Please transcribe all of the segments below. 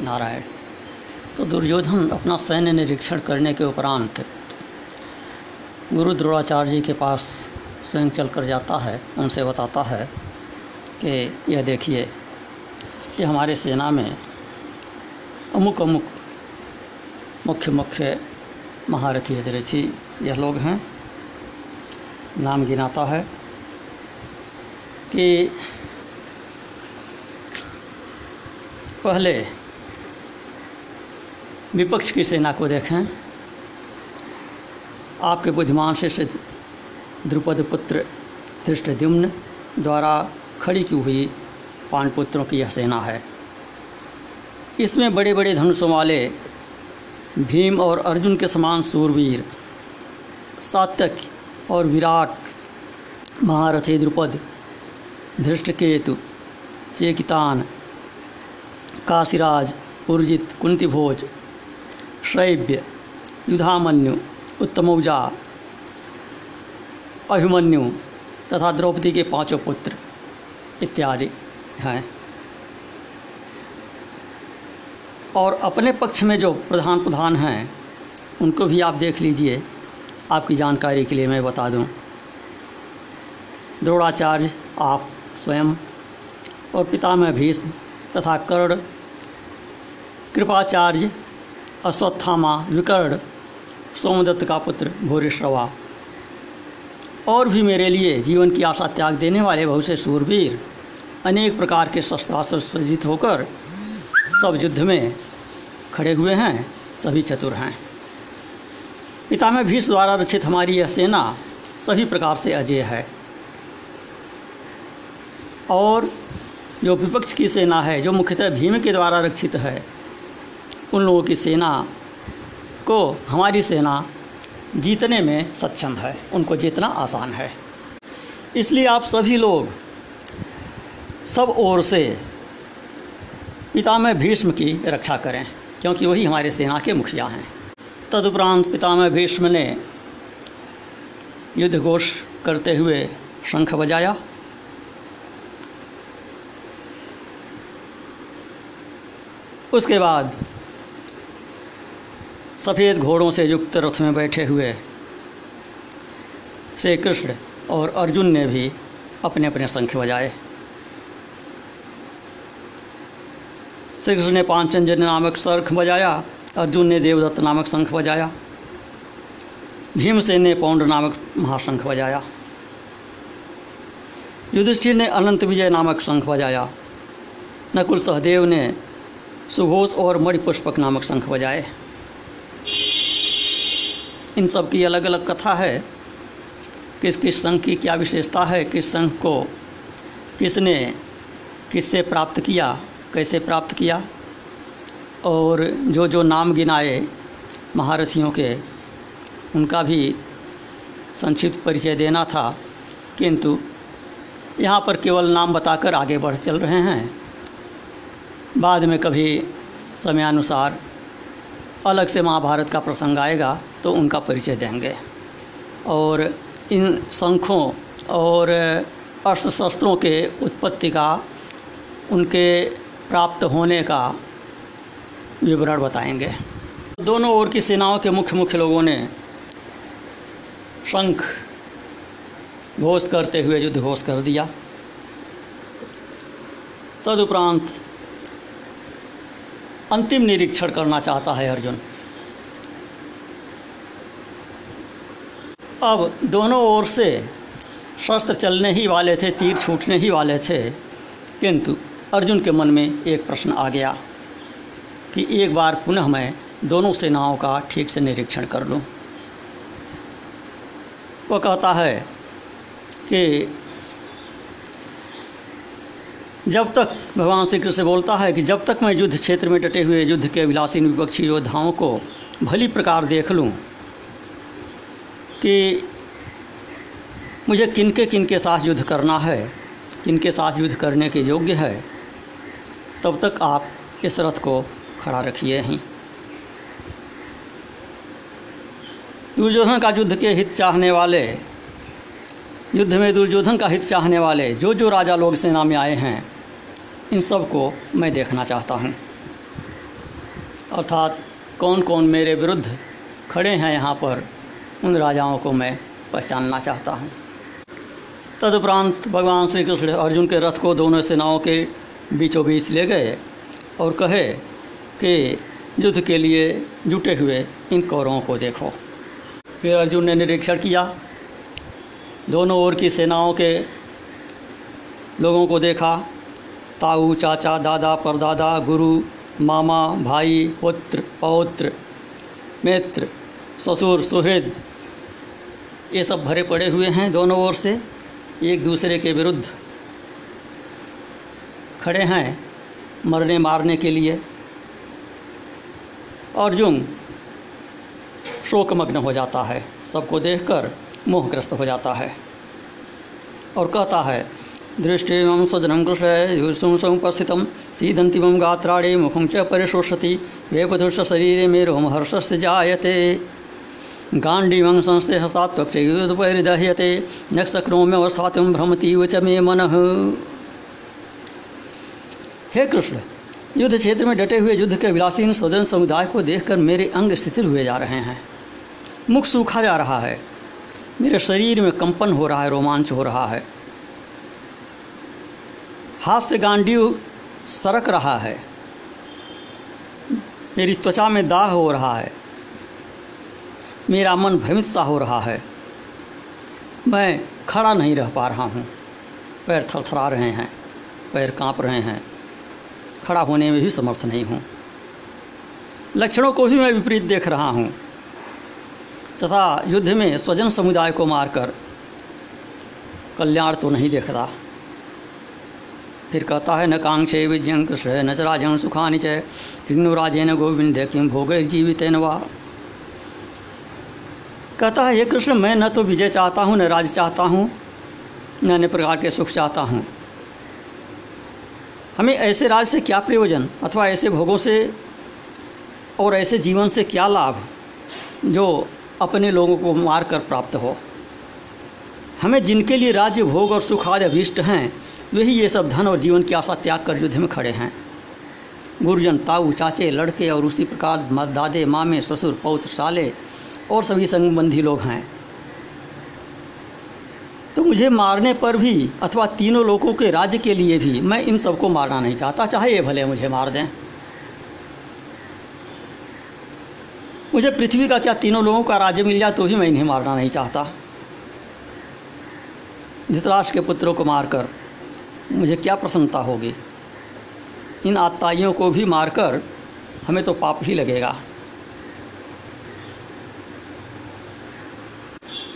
नारायण। तो दुर्योधन अपना सैन्य निरीक्षण करने के उपरांत गुरु द्रोणाचार्य जी के पास स्वयं चल कर जाता है, उनसे बताता है कि यह देखिए, कि हमारे सेना में अमुक अमुक मुख्य मुख्य महारथी अधिरथी यह लोग हैं। नाम गिनाता है कि पहले विपक्ष की सेना को देखें। आपके बुद्धिमान शिष्य द्रुपद पुत्र धृष्टद्युम्न द्वारा खड़ी की हुई पांडपुत्रों की यह सेना है। इसमें बड़े बड़े धनुषों वाले भीम और अर्जुन के समान सूरवीर, सात्यक और विराट महारथी द्रुपद धृष्टकेतु, चेकितान, काशीराज, उर्जित कुंतीभोज शैव्य युधामन्यु, उत्तमौजा, अभिमन्यु तथा द्रौपदी के पाँचों पुत्र इत्यादि हैं। और अपने पक्ष में जो प्रधान प्रधान हैं, उनको भी आप देख लीजिए। आपकी जानकारी के लिए मैं बता दूँ। द्रोणाचार्य, आप स्वयं और पितामह भीष्म तथा कर्ण, कृपाचार्य अश्वत्थामा, विकर्ण, सोमदत्त का पुत्र भूरिश्रवा और भी मेरे लिए जीवन की आशा त्याग देने वाले बहुत से सूरवीर अनेक प्रकार के शस्त्रास्त्र सज्जित होकर सब युद्ध में खड़े हुए हैं, सभी चतुर हैं। पितामह भीष द्वारा रचित हमारी यह सेना सभी प्रकार से अजय है। और जो विपक्ष की सेना है, जो मुख्यतः भीम के द्वारा रक्षित है उन लोगों की सेना को हमारी सेना जीतने में सक्षम है, उनको जीतना आसान है। इसलिए आप सभी लोग सब ओर से पितामह भीष्म की रक्षा करें, क्योंकि वही हमारी सेना के मुखिया हैं। तदुपरांत पितामह भीष्म ने युद्ध घोष करते हुए शंख बजाया। उसके बाद सफ़ेद घोड़ों से युक्त रथ में बैठे हुए श्री कृष्ण और अर्जुन ने भी अपने अपने शंख बजाए। श्री कृष्ण ने पांचजन्य नामक शंख बजाया, अर्जुन ने देवदत्त नामक शंख बजाया, भीमसेन ने पौंड नामक महाशंख बजाया, युधिष्ठिर ने अनंत विजय नामक शंख बजाया, नकुल सहदेव ने सुघोष और मणिपुष्पक नामक शंख बजाए। इन सब की अलग अलग कथा है। किस किस संघ की क्या विशेषता है, किस संघ को किसने किससे प्राप्त किया, कैसे प्राप्त किया। और जो जो नाम गिनाए महारथियों के, उनका भी संक्षिप्त परिचय देना था। किंतु यहाँ पर केवल नाम बताकर आगे बढ़ चल रहे हैं। बाद में कभी समयानुसार अलग से महाभारत का प्रसंग आएगा। तो उनका परिचय देंगे। और इन शंखों और अस्त्र शस्त्रों के उत्पत्ति का, उनके प्राप्त होने का विवरण बताएँगे। दोनों ओर की सेनाओं के मुख्य मुख्य लोगों ने शंख घोष करते हुए युद्ध घोष कर दिया। तदुपरांत अंतिम निरीक्षण करना चाहता है अर्जुन। अब दोनों ओर से शस्त्र चलने ही वाले थे, तीर छूटने ही वाले थे। किंतु अर्जुन के मन में एक प्रश्न आ गया कि एक बार पुनः मैं दोनों सेनाओं का ठीक से निरीक्षण कर लूँ। वो कहता है कि जब तक भगवान श्री कृष्ण बोलता है कि जब तक मैं युद्ध क्षेत्र में डटे हुए युद्ध के विलासीन विपक्षी योद्धाओं को भली प्रकार देख लूँ कि मुझे किनके किनके साथ युद्ध करना है किनके साथ युद्ध करने के योग्य है, तब तक आप इस रथ को खड़ा रखिए ही। दुर्योधन का युद्ध के हित चाहने वाले, युद्ध में दुर्योधन का हित चाहने वाले जो जो राजा लोग सेना में आए हैं, इन सबको मैं देखना चाहता हूँ। अर्थात कौन कौन मेरे विरुद्ध खड़े हैं यहाँ पर उन राजाओं को मैं पहचानना चाहता हूँ। तदुपरांत भगवान श्री कृष्ण अर्जुन के रथ को दोनों सेनाओं के बीचों बीच ले गए और कहे कि युद्ध के लिए जुटे हुए इन कौरवों को देखो। फिर अर्जुन ने निरीक्षण किया। दोनों ओर की सेनाओं के लोगों को देखा। ताऊ, चाचा, दादा, परदादा, गुरु, मामा, भाई, पुत्र, पौत्र, मित्र, ससुर, सुहृद ये सब भरे पड़े हुए हैं दोनों ओर से, एक दूसरे के विरुद्ध खड़े हैं मरने मारने के लिए। अर्जुन शोकमग्न हो जाता है, सबको देखकर मोहग्रस्त हो जाता है और कहता है दृष्टि मम स्वजनम कृष्ण समुपस्थित सीदंति मम गात्राणे मुखम च परिशोषति वेपधुष शरीरे मे रोम हर्षस्य जायते। गांडीवं संस्थे हस्तात्वक्षयुदपरिदह्यते नक्षक्रोम्यवस्थातुं भ्रमतीव च मे मन। हे कृष्ण युद्ध क्षेत्र में डटे हुए युद्ध के विलासीन स्वजन समुदाय को देखकर मेरे अंग शिथिल हुए जा रहे हैं। मुख सूखा जा रहा है। मेरे शरीर में कंपन हो रहा है, रोमांच हो रहा है। हाथ से गांडीव सरक रहा है। मेरी त्वचा में दाह हो रहा है। मेरा मन भ्रमित सा हो रहा है। मैं खड़ा नहीं रह पा रहा हूँ। पैर थरथरा रहे हैं, पैर काँप रहे हैं। खड़ा होने में भी समर्थ नहीं हूँ। लक्षणों को भी मैं विपरीत देख रहा हूँ। तथा युद्ध में स्वजन समुदाय को मारकर कल्याण तो नहीं देख रहा फिर कहता है न कांक्षे विजयं कृष्ण न च राजन सुखानि च राजेन गोविंद किम भोग जीवित वा। कहता है ये कृष्ण, मैं न तो विजय चाहता हूँ, न राज चाहता हूँ, न अन्य प्रकार के सुख चाहता हूँ। हमें ऐसे राज से क्या प्रयोजन अथवा ऐसे भोगों से और ऐसे जीवन से क्या लाभ जो अपने लोगों को मार कर प्राप्त हो? हमें जिनके लिए राज्य, भोग और सुख आदि अभीष्ट हैं वही ये सब धन और जीवन की आशा त्याग कर युद्ध में खड़े हैं। गुरुजन ताऊ, चाचे, लड़के और उसी प्रकार दादे, मामे, ससुर, पौत्र, साले और सभी संबंधी लोग हैं। तो मुझे मारने पर भी अथवा तीनों लोगों के राज्य के लिए भी मैं इन सबको मारना नहीं चाहता, चाहे ये भले मुझे मार दें। मुझे पृथ्वी का क्या तीनों लोगों का राज्य मिल जाए तो भी मैं इन्हें मारना नहीं चाहता। धृतराष्ट्र के पुत्रों को मारकर मुझे क्या प्रसन्नता होगी? इन आत्ताइयों को भी मारकर हमें तो पाप ही लगेगा।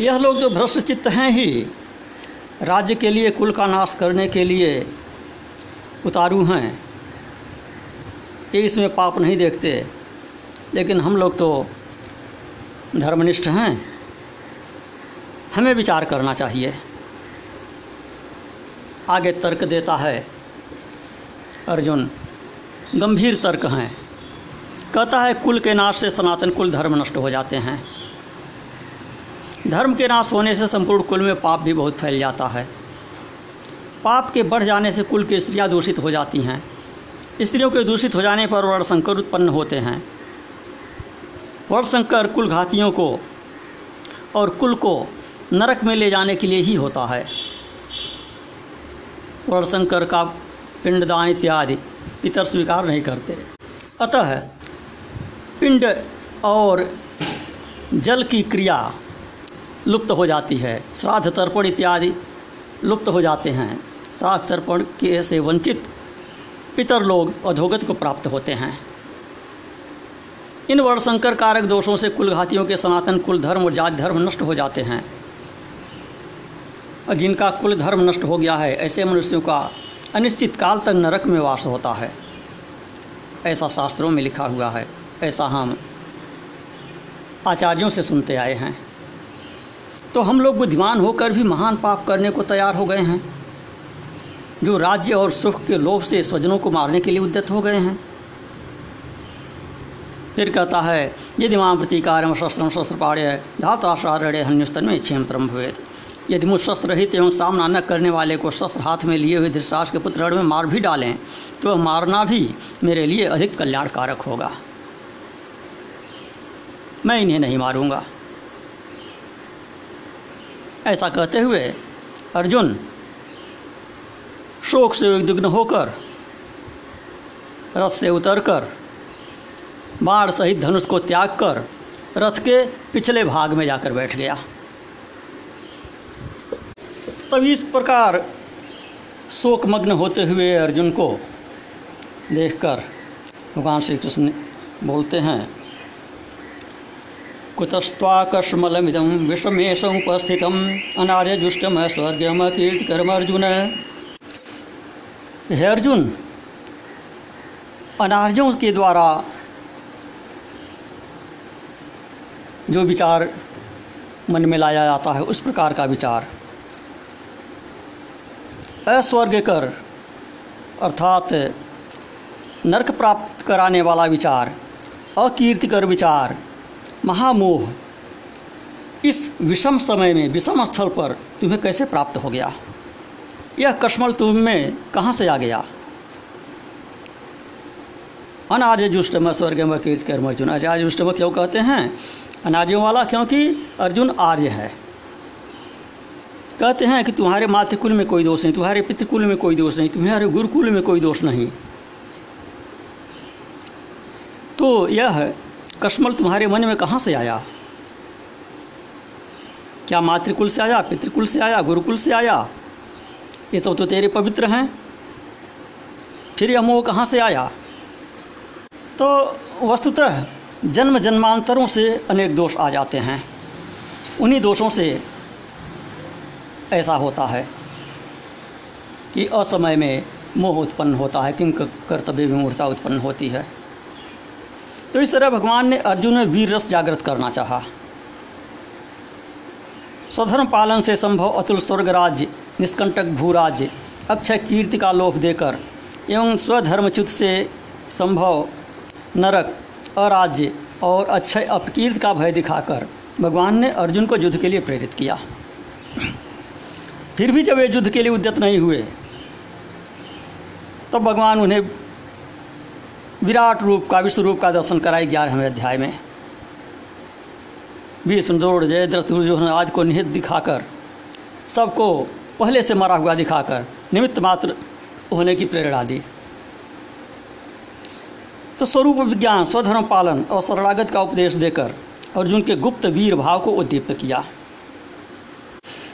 यह लोग जो भ्रष्ट चित्त हैं ही, राज्य के लिए कुल का नाश करने के लिए उतारू हैं। ये इसमें पाप नहीं देखते, लेकिन हम लोग तो धर्मनिष्ठ हैं। हमें विचार करना चाहिए। आगे तर्क देता है अर्जुन, गंभीर तर्क हैं। कहता है, कुल के नाश से सनातन कुल धर्म नष्ट हो जाते हैं। धर्म के नाश होने से संपूर्ण कुल में पाप भी बहुत फैल जाता है। पाप के बढ़ जाने से कुल की स्त्रियाँ दूषित हो जाती हैं। स्त्रियों के दूषित हो जाने पर वर्णशंकर उत्पन्न होते हैं। वर्णशंकर कुल घातियों को और कुल को नरक में ले जाने के लिए ही होता है। वर्णशंकर का पिंडदान इत्यादि पितर स्वीकार नहीं करते। अतः पिंड और जल की क्रिया लुप्त हो जाती है। श्राद्ध तर्पण इत्यादि लुप्त हो जाते हैं। श्राद्ध तर्पण के से वंचित पितर लोग अधोगत को प्राप्त होते हैं। इन वर्णशंकर कारक दोषों से कुलघातियों के सनातन कुल धर्म और जाति धर्म नष्ट हो जाते हैं। और जिनका कुल धर्म नष्ट हो गया है, ऐसे मनुष्यों का अनिश्चित काल तक नरक में वास होता है। ऐसा शास्त्रों में लिखा हुआ है, ऐसा हम आचार्यों से सुनते आए हैं। तो हम लोग बुद्धिमान होकर भी महान पाप करने को तैयार हो गए हैं, जो राज्य और सुख के लोभ से स्वजनों को मारने के लिए उद्यत हो गए हैं। फिर कहता है, यदि माँ प्रतिकार शस्त्र शस्त्र पाड़े धाताशारण्य हन्युस्तन में क्षेम भवेद यदि मुझ शस्त्र रहित एवं सामना न करने वाले को शस्त्र हाथ में लिए हुए धृतराज के पुत्र में मार भी डालें तो मारना भी मेरे लिए अधिक कल्याणकारक होगा। मैं इन्हें नहीं मारूँगा। ऐसा कहते हुए अर्जुन शोक से उद्विग्न होकर रथ से उतरकर बाण सहित धनुष को त्याग कर रथ के पिछले भाग में जाकर बैठ गया। तब इस प्रकार शोकमग्न होते हुए अर्जुन को देखकर भगवान श्री कृष्ण बोलते हैं कुतस्वाकस्मलमिदं विषमेशमुपस्थितम् अनार्यजुष्टम कीर्तिकर्म अर्जुन हे अर्जुन, अनार्यों के द्वारा जो विचार मन में लाया जाता है, उस प्रकार का विचार। अस्वर्ग कर अर्थात नरक प्राप्त कराने वाला विचार, अकीर्तिकर विचार महामोह। इस विषम समय में, विषम स्थल पर तुम्हें कैसे प्राप्त हो गया? यह कश्मल तुम में कहाँ से आ गया? अनार्य जुष्टम स्वर्गम कीर्ति कर्म अर्जुन अजार्य जुष्टम क्यों कहते हैं? अनार्यों वाला क्योंकि अर्जुन आर्य है। कहते हैं कि तुम्हारे मातृकुल में कोई दोष नहीं, तुम्हारे पितृकुल में कोई दोष नहीं, तुम्हारे गुरुकुल में कोई दोष नहीं। तो यह कश्मल तुम्हारे मन में कहाँ से आया? क्या मातृकुल से आया, पितृकुल से आया, गुरुकुल से आया? ये सब तो तेरे पवित्र हैं। फिर यह मोह कहाँ से आया? तो वस्तुतः जन्म जन्मांतरों से अनेक दोष आ जाते हैं। उन्हीं दोषों से ऐसा होता है कि असमय में मोह उत्पन्न होता है किंक कर्तव्य विमूर्ता उत्पन्न होती है। तो इस तरह भगवान ने अर्जुन में वीर रस जागृत करना चाहा। स्वधर्म पालन से संभव अतुल स्वर्ग राज्य निष्कंटक भूराज्य, अक्षय कीर्ति का लोभ देकर एवं स्वधर्मच्युत से संभव नरक, अराज्य और अक्षय अपकीर्ति का भय दिखाकर भगवान ने अर्जुन को युद्ध के लिए प्रेरित किया। फिर भी जब वे युद्ध के लिए उद्यत नहीं हुए, तब भगवान उन्हें विराट रूप का, विश्व रूप का दर्शन कराए ग्यारहवें अध्याय में। भीष्म द्रोण जयद्रथ दुर्योधन आज को निहित दिखाकर, सबको पहले से मरा हुआ दिखाकर, निमित्त मात्र होने की प्रेरणा दी। तो स्वरूप विज्ञान, स्वधर्म पालन और शरणागत का उपदेश देकर अर्जुन के गुप्त वीर भाव को उद्दीप्त किया।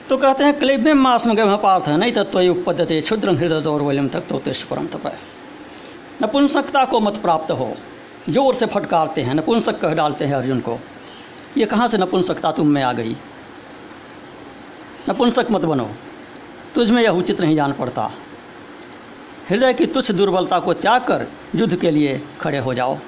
तो कहते हैं क्लेब्य मास में गए पार्थ नहीं तत्व उपपद्धते क्षुद्र हृदय दौर्वल्यम तक तो परम तप। नपुंसकता को मत प्राप्त हो। ज़ोर से फटकारते हैं, नपुंसक कह डालते हैं अर्जुन को, ये कहाँ से नपुंसकता तुम में आ गई? नपुंसक मत बनो, तुझ में यह उचित नहीं जान पड़ता। हृदय की तुच्छ दुर्बलता को त्याग कर युद्ध के लिए खड़े हो जाओ।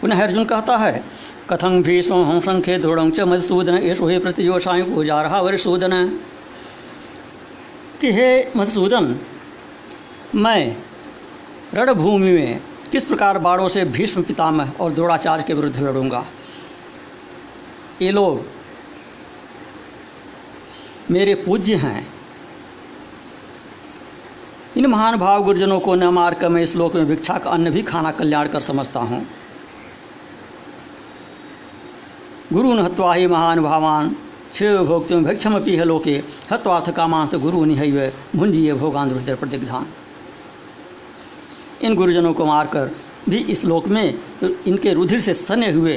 पुनः अर्जुन कहता है, कथं भीष्म हंसंख्य दृढ़ च मधुसूदन यशो हे प्रतियोषाएँ पूजा रहा वरिसूदन। कि हे मधुसूदन मैं रणभूमि में किस प्रकार बाणों से भीष्म पितामह और द्रोणाचार्य के विरुद्ध लड़ूँगा? ये लोग मेरे पूज्य हैं। इन महान भाव गुरुजनों को न मार कर मैं इस लोक में भिक्षा का अन्न भी खाना कल्याण कर समझता हूँ। गुरु हत्वा ही महान भावान, श्रेय भोक्ति भिक्षम पी है लोके हत्वार्थ कामांस गुरु निहैव भुंजिए भोगान प्रतिग्धान इन गुरुजनों को मारकर भी इस लोक में इनके रुधिर से सने हुए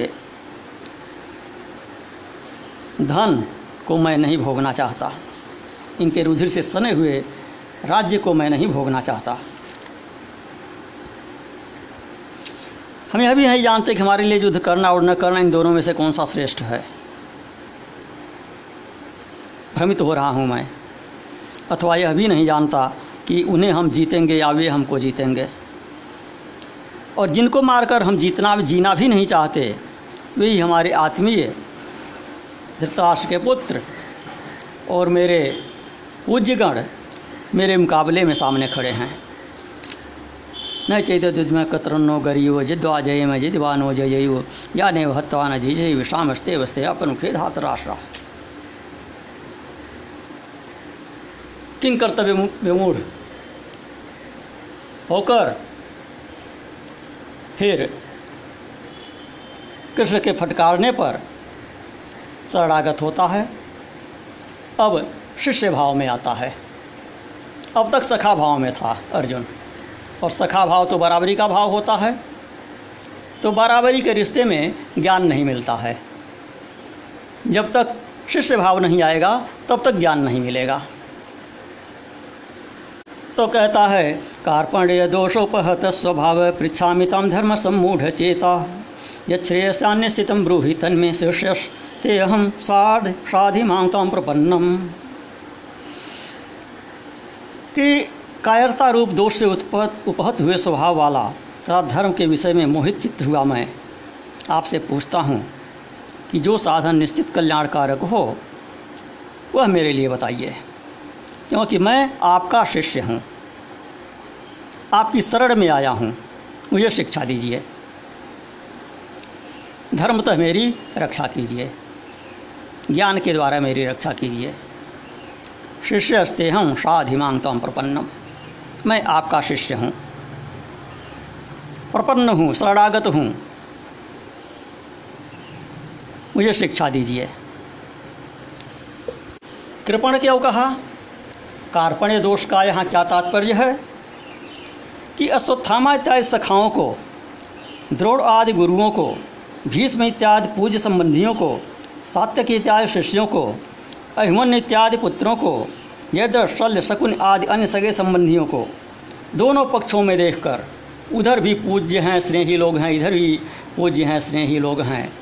धन को मैं नहीं भोगना चाहता। इनके रुधिर से सने हुए राज्य को मैं नहीं भोगना चाहता। हम यह भी नहीं जानते कि हमारे लिए युद्ध करना और न करना इन दोनों में से कौन सा श्रेष्ठ है। भ्रमित हो रहा हूँ मैं, अथवा यह भी नहीं जानता कि उन्हें हम जीतेंगे या वे हमको जीतेंगे। और जिनको मारकर हम जीतना, जीना भी नहीं चाहते वही हमारे आत्मीय धृतराष्ट्र के पुत्र और मेरे पूज्यगण मेरे मुकाबले में सामने खड़े हैं। न चैत दुद्म कतरन्नो गरियो जिद्वा जय में जिद्वानो जयो या ने हत्वा न जय विश्रामस्ते वस्ते अपन खेद हाथ राष्ट्र। किंग कर्तव्य विमूढ़ होकर फिर कृष्ण के फटकारने पर शरणागत होता है। अब शिष्य भाव में आता है। अब तक सखा भाव में था अर्जुन। और सखा भाव तो बराबरी का भाव होता है। तो बराबरी के रिश्ते में ज्ञान नहीं मिलता है। जब तक शिष्य भाव नहीं आएगा, तब तक ज्ञान नहीं मिलेगा। तो कहता है, कार्पण्य दोषोपहत स्वभाव पृछामि धर्म सम्मूढ़ चेता यश्रेयसान्यस्थितम ब्रूहि तन्मे ते अहम साध साधि मांगताम प्रपन्नम। कि कायरता रूप दोष से उत्पत उपहत हुए स्वभाव वाला, तथा धर्म के विषय में मोहित चित्त हुआ मैं, आपसे पूछता हूँ कि जो साधन निश्चित कल्याणकारक हो, वह मेरे लिए बताइए। क्योंकि मैं आपका शिष्य हूँ। आपकी शरण में आया हूँ। मुझे शिक्षा दीजिए। धर्मतः मेरी रक्षा कीजिए। ज्ञान के द्वारा मेरी रक्षा कीजिए। शिष्य अस्ते हम साधिमांग तम प्रपन्नम। मैं आपका शिष्य हूँ। प्रपन्न हूँ, शरणागत हूँ। मुझे शिक्षा दीजिए। कृपण क्यों कहा? कार्पण्य दोष का यहाँ क्या तात्पर्य है? कि अश्वत्थामा इत्यादि सखाओं को, द्रोण आदि गुरुओं को, भीष्म इत्यादि पूज्य संबंधियों को, सात्यक इत्यादि शिष्यों को अहिमन्य इत्यादि पुत्रों को यद्र शल्य शकुन आदि अन्य सगे संबंधियों को, दोनों पक्षों में देखकर, उधर भी पूज्य हैं, स्नेही लोग हैं, इधर भी पूज्य हैं, स्नेही लोग हैं,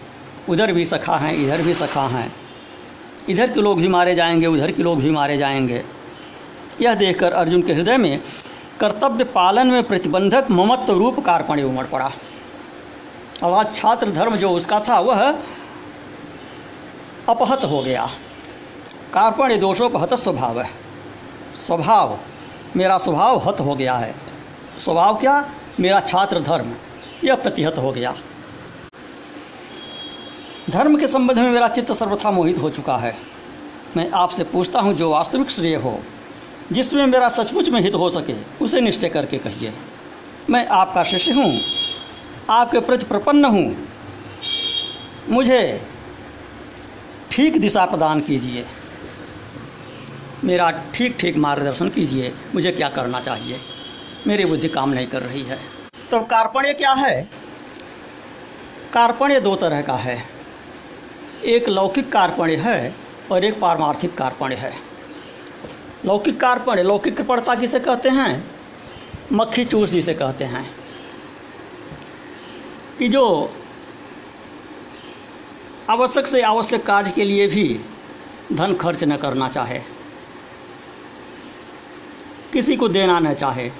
उधर भी सखा हैं, इधर भी सखा हैं। इधर के लोग भी मारे जाएँगे, उधर के लोग भी मारे जाएँगे। यह देखकर अर्जुन के हृदय में कर्तव्य पालन में प्रतिबंधक ममत्व रूप कार्पण्य उमड़ पड़ा। अर्थात छात्र धर्म जो उसका था, वह अपहत हो गया। कार्पण्य दोषोपहत स्वभाव है। स्वभाव, मेरा स्वभाव हत हो गया है। स्वभाव क्या? मेरा छात्र धर्म, यह प्रतिहत हो गया। धर्म के संबंध में मेरा चित्त सर्वथा मोहित हो चुका है। मैं आपसे पूछता हूँ, जो वास्तविक श्रेय हो जिसमें मेरा सचमुच में हित हो सके, उसे निश्चय करके कहिए। मैं आपका शिष्य हूँ, आपके प्रति प्रपन्न हूँ। मुझे ठीक दिशा प्रदान कीजिए। मेरा ठीक ठीक मार्गदर्शन कीजिए, मुझे क्या करना चाहिए? मेरी बुद्धि काम नहीं कर रही है। तो कार्पण्य क्या है? कार्पण्य दो तरह का है। एक लौकिक कार्पण्य है और एक पारमार्थिक कार्पण्य है। लौकिक कार्पण्य, लौकिक कृपणता किसे कहते हैं? मक्खी चूस जिसे कहते हैं। कि जो आवश्यक से आवश्यक कार्य के लिए भी धन खर्च न करना चाहे, किसी को देना न चाहे,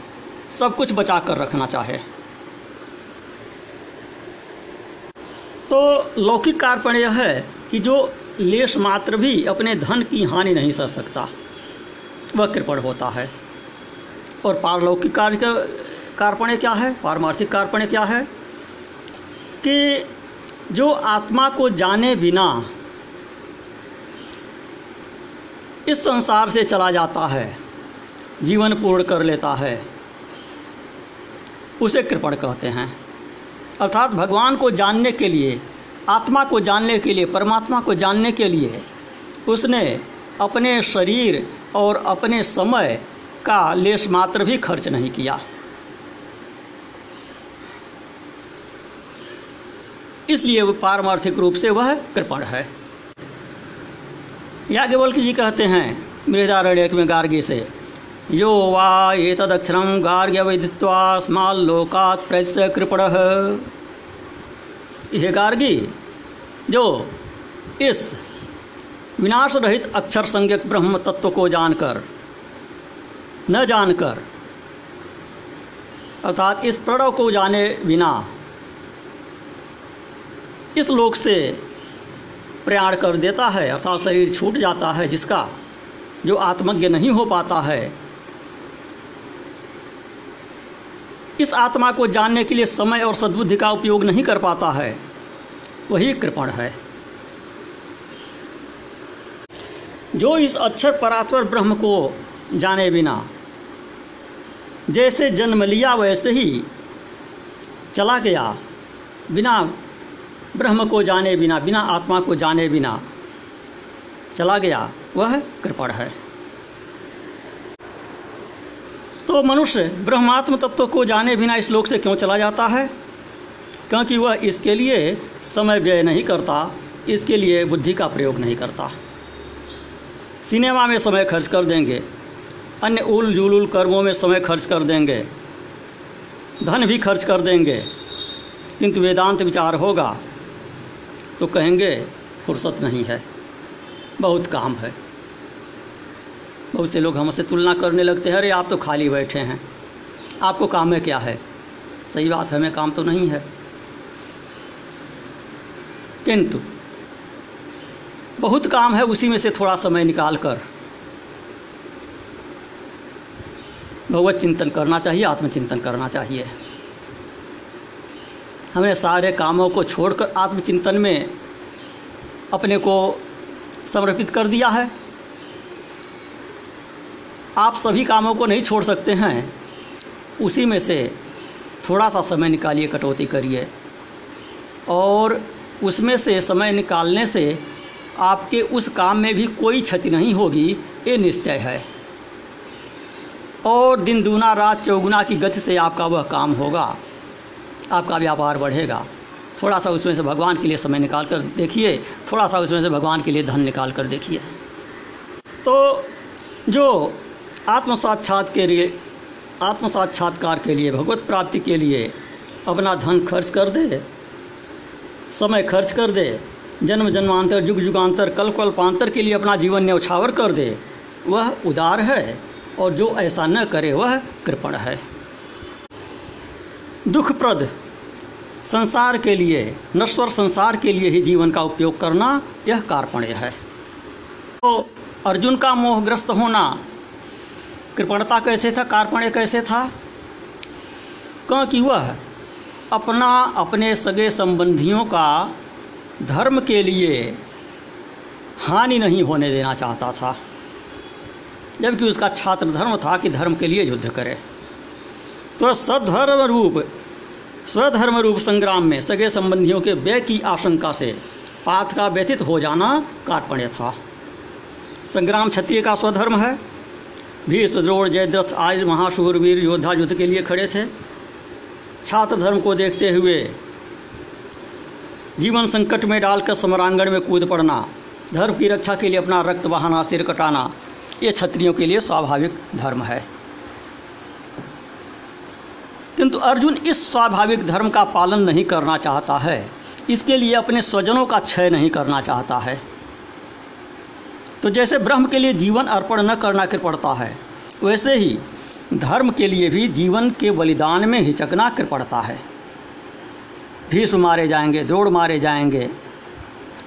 सब कुछ बचा कर रखना चाहे। तो लौकिक कार्पण्य यह है कि जो लेश मात्र भी अपने धन की हानि नहीं सह सकता। वह कृपण होता है। और पारलौकिक कार्य का कार्पण्य क्या है? पारमार्थिक कार्पण्य क्या है? कि जो आत्मा को जाने बिना इस संसार से चला जाता है, जीवन पूर्ण कर लेता है, उसे कृपण कहते हैं। अर्थात भगवान को जानने के लिए, आत्मा को जानने के लिए, परमात्मा को जानने के लिए उसने अपने शरीर और अपने समय का लेस मात्र भी खर्च नहीं किया। इसलिए पारमार्थिक रूप से वह कृपण है। याज्ञवल्क जी कहते हैं मृदारण्य में गार्गी से, यो वा ये तदक्षरम गार्ग्य वैदित्वा स्मालोकात प्रैस्य कृपण। यह गार्गी, जो इस विनाश रहित अक्षर संज्ञक ब्रह्म तत्व को जानकर, न जानकर, अर्थात इस प्रणव को जाने बिना इस लोक से प्रयाण कर देता है, अर्थात शरीर छूट जाता है, जिसका जो आत्मज्ञ नहीं हो पाता है। इस आत्मा को जानने के लिए समय और सद्बुद्धि का उपयोग नहीं कर पाता है। वही कृपण है। जो इस अक्षर परात्पर ब्रह्म को जाने बिना, जैसे जन्म लिया वैसे ही चला गया, बिना ब्रह्म को जाने बिना बिना आत्मा को जाने बिना चला गया, वह कृपण है। तो मनुष्य ब्रह्मात्म तत्व को जाने बिना इस लोक से क्यों चला जाता है? क्योंकि वह इसके लिए समय व्यय नहीं करता, इसके लिए बुद्धि का प्रयोग नहीं करता। सिनेमा में समय खर्च कर देंगे। अन्य उल जुलूल कर्मों में समय खर्च कर देंगे। धन भी खर्च कर देंगे। किंतु वेदांत विचार होगा तो कहेंगे, फुर्सत नहीं है, बहुत काम है। बहुत से लोग हमसे तुलना करने लगते हैं, अरे, आप तो खाली बैठे हैं। आपको काम में क्या है? सही बात हमें काम तो नहीं है। किंतु बहुत काम है उसी में से थोड़ा समय निकाल कर भगवत चिंतन करना चाहिए, आत्मचिंतन करना चाहिए। हमें सारे कामों को छोड़कर आत्मचिंतन में अपने को समर्पित कर दिया है। आप सभी कामों को नहीं छोड़ सकते हैं। उसी में से थोड़ा सा समय निकालिए, कटौती करिए। और उसमें से समय निकालने से आपके उस काम में भी कोई क्षति नहीं होगी, ये निश्चय है। और दिन दूना, रात चौगुना की गति से आपका वह काम होगा। आपका व्यापार बढ़ेगा। थोड़ा सा उसमें से भगवान के लिए समय निकाल कर देखिए। थोड़ा सा उसमें से भगवान के लिए धन निकाल कर देखिए। तो जो आत्म साक्षात के लिए आत्म साक्षात्कार के लिए, भगवत प्राप्ति के लिए अपना धन खर्च कर दे, समय खर्च कर दे जन्म जन्मांतर युग युगांतर कल कल्पांतर के लिए अपना जीवन न्यौछावर कर दे, वह उदार है और जो ऐसा न करे, वह कृपण है। दुखप्रद, संसार के लिए, नश्वर संसार के लिए ही जीवन का उपयोग करना, यह कार्पण्य है। तो अर्जुन का मोहग्रस्त होना, कृपणता कैसे था, कार्पण्य कैसे था? क्योंकि वह अपना, अपने सगे संबंधियों का धर्म के लिए हानि नहीं होने देना चाहता था, जबकि उसका छात्र धर्म था कि धर्म के लिए युद्ध करे। तो सधर्म रूप, स्वधर्म रूप संग्राम में सगे संबंधियों के व्यय की आशंका से पाथ का व्यथित हो जाना कार्पण्य था। संग्राम क्षत्रिय का स्वधर्म है। भीष्म द्रोण जयद्रथ आज महाशूरवीर योद्धा युद्ध के लिए खड़े थे। छात्र धर्म को देखते हुए जीवन संकट में डालकर समरांगण में कूद पड़ना धर्म की रक्षा के लिए अपना रक्त बहाना, सिर कटाना, ये क्षत्रियों के लिए स्वाभाविक धर्म है। किंतु अर्जुन इस स्वाभाविक धर्म का पालन नहीं करना चाहता है। इसके लिए अपने स्वजनों का क्षय नहीं करना चाहता है। तो जैसे ब्रह्म के लिए जीवन अर्पण न करना कर पड़ता है, वैसे ही धर्म के लिए भी जीवन के बलिदान में हिचकना कर पड़ता है। भीष्म मारे जाएँगे द्रोड़ मारे जाएँगे,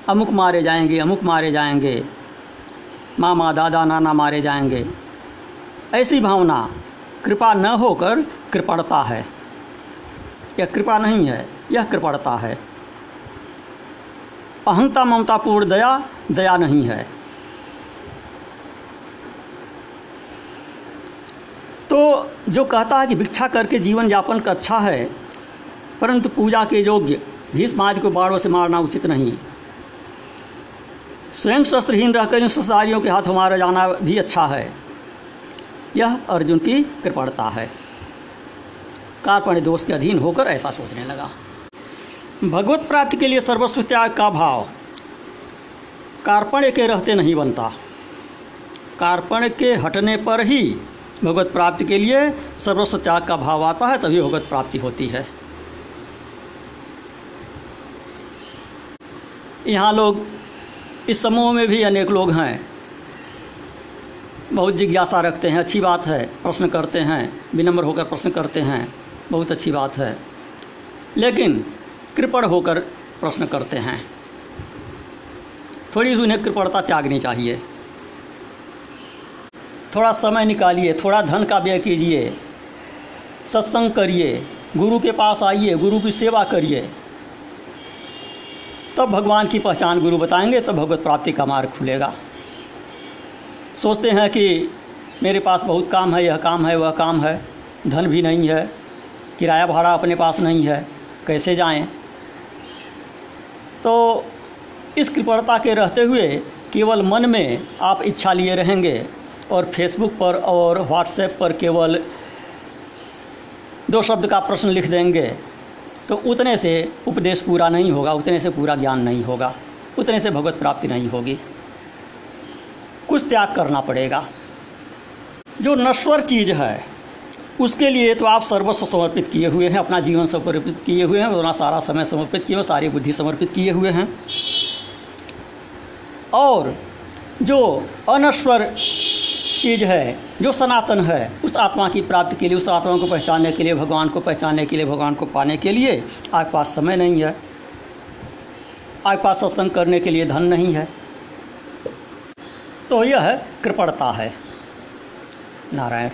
अमुक मारे जाएँगे, अमुक मारे जाएँगे, मामा, दादा, नाना मारे जाएँगे। ऐसी भावना कृपा न होकर कृपणता है। यह कृपा नहीं है, यह कृपणता है। अहंता ममतापूर्ण दया दया नहीं है। तो जो कहता है कि भिक्षा करके जीवन यापन का अच्छा है परंतु पूजा के योग्य भीष्म आदि को बाड़ों से मारना उचित नहीं। स्वयं शस्त्रहीन रहकर इन शस्त्रधारियों के हाथ मारा जाना भी अच्छा है। यह अर्जुन की कृपणता है। कार्पण्य दोष के अधीन होकर ऐसा सोचने लगा। भगवत प्राप्ति के लिए सर्वस्व त्याग का भाव। कार्पण्य के रहते नहीं बनता। कार्पण्य के हटने पर ही भगवत प्राप्ति के लिए सर्वस्व त्याग का भाव आता है, तभी भगवत प्राप्ति होती है। यहाँ लोग, इस समूह में भी अनेक लोग हैं। बहुत जिज्ञासा रखते हैं, अच्छी बात है, प्रश्न करते हैं, विनम्र होकर प्रश्न करते हैं, बहुत अच्छी बात है। लेकिन कृपण होकर प्रश्न करते हैं। थोड़ी उन्हें कृपणता त्यागनी चाहिए। थोड़ा समय निकालिए, थोड़ा धन का व्यय कीजिए, सत्संग करिए, गुरु के पास आइए, गुरु की सेवा करिए। तब भगवान की पहचान गुरु बताएँगे, तब भगवत प्राप्ति का मार्ग खुलेगा। सोचते हैं कि मेरे पास बहुत काम है, यह काम है, वह काम है, धन भी नहीं है, किराया भाड़ा अपने पास नहीं है, कैसे जाएँ? तो इस कृपणता के रहते हुए केवल मन में आप इच्छा लिए रहेंगे और फेसबुक पर और व्हाट्सएप पर केवल दो शब्द का प्रश्न लिख देंगे। तो उतने से उपदेश पूरा नहीं होगा, उतने से पूरा ज्ञान नहीं होगा, उतने से भगवत प्राप्ति नहीं होगी। कुछ त्याग करना पड़ेगा। जो नश्वर चीज़ है, उसके लिए तो आप सर्वस्व समर्पित किए हुए हैं, अपना जीवन समर्पित किए हुए हैं, अपना सारा समय समर्पित किए हुए सारी बुद्धि समर्पित किए हुए हैं। और जो अनश्वर चीज़ है, जो सनातन है, उस आत्मा की प्राप्ति के लिए, उस आत्मा को पहचानने के लिए, भगवान को पहचानने के लिए, भगवान को पाने के लिए आपके पास समय नहीं है। आपके पास सत्संग करने के लिए धन नहीं है। तो यह कृपणता है। नारायण।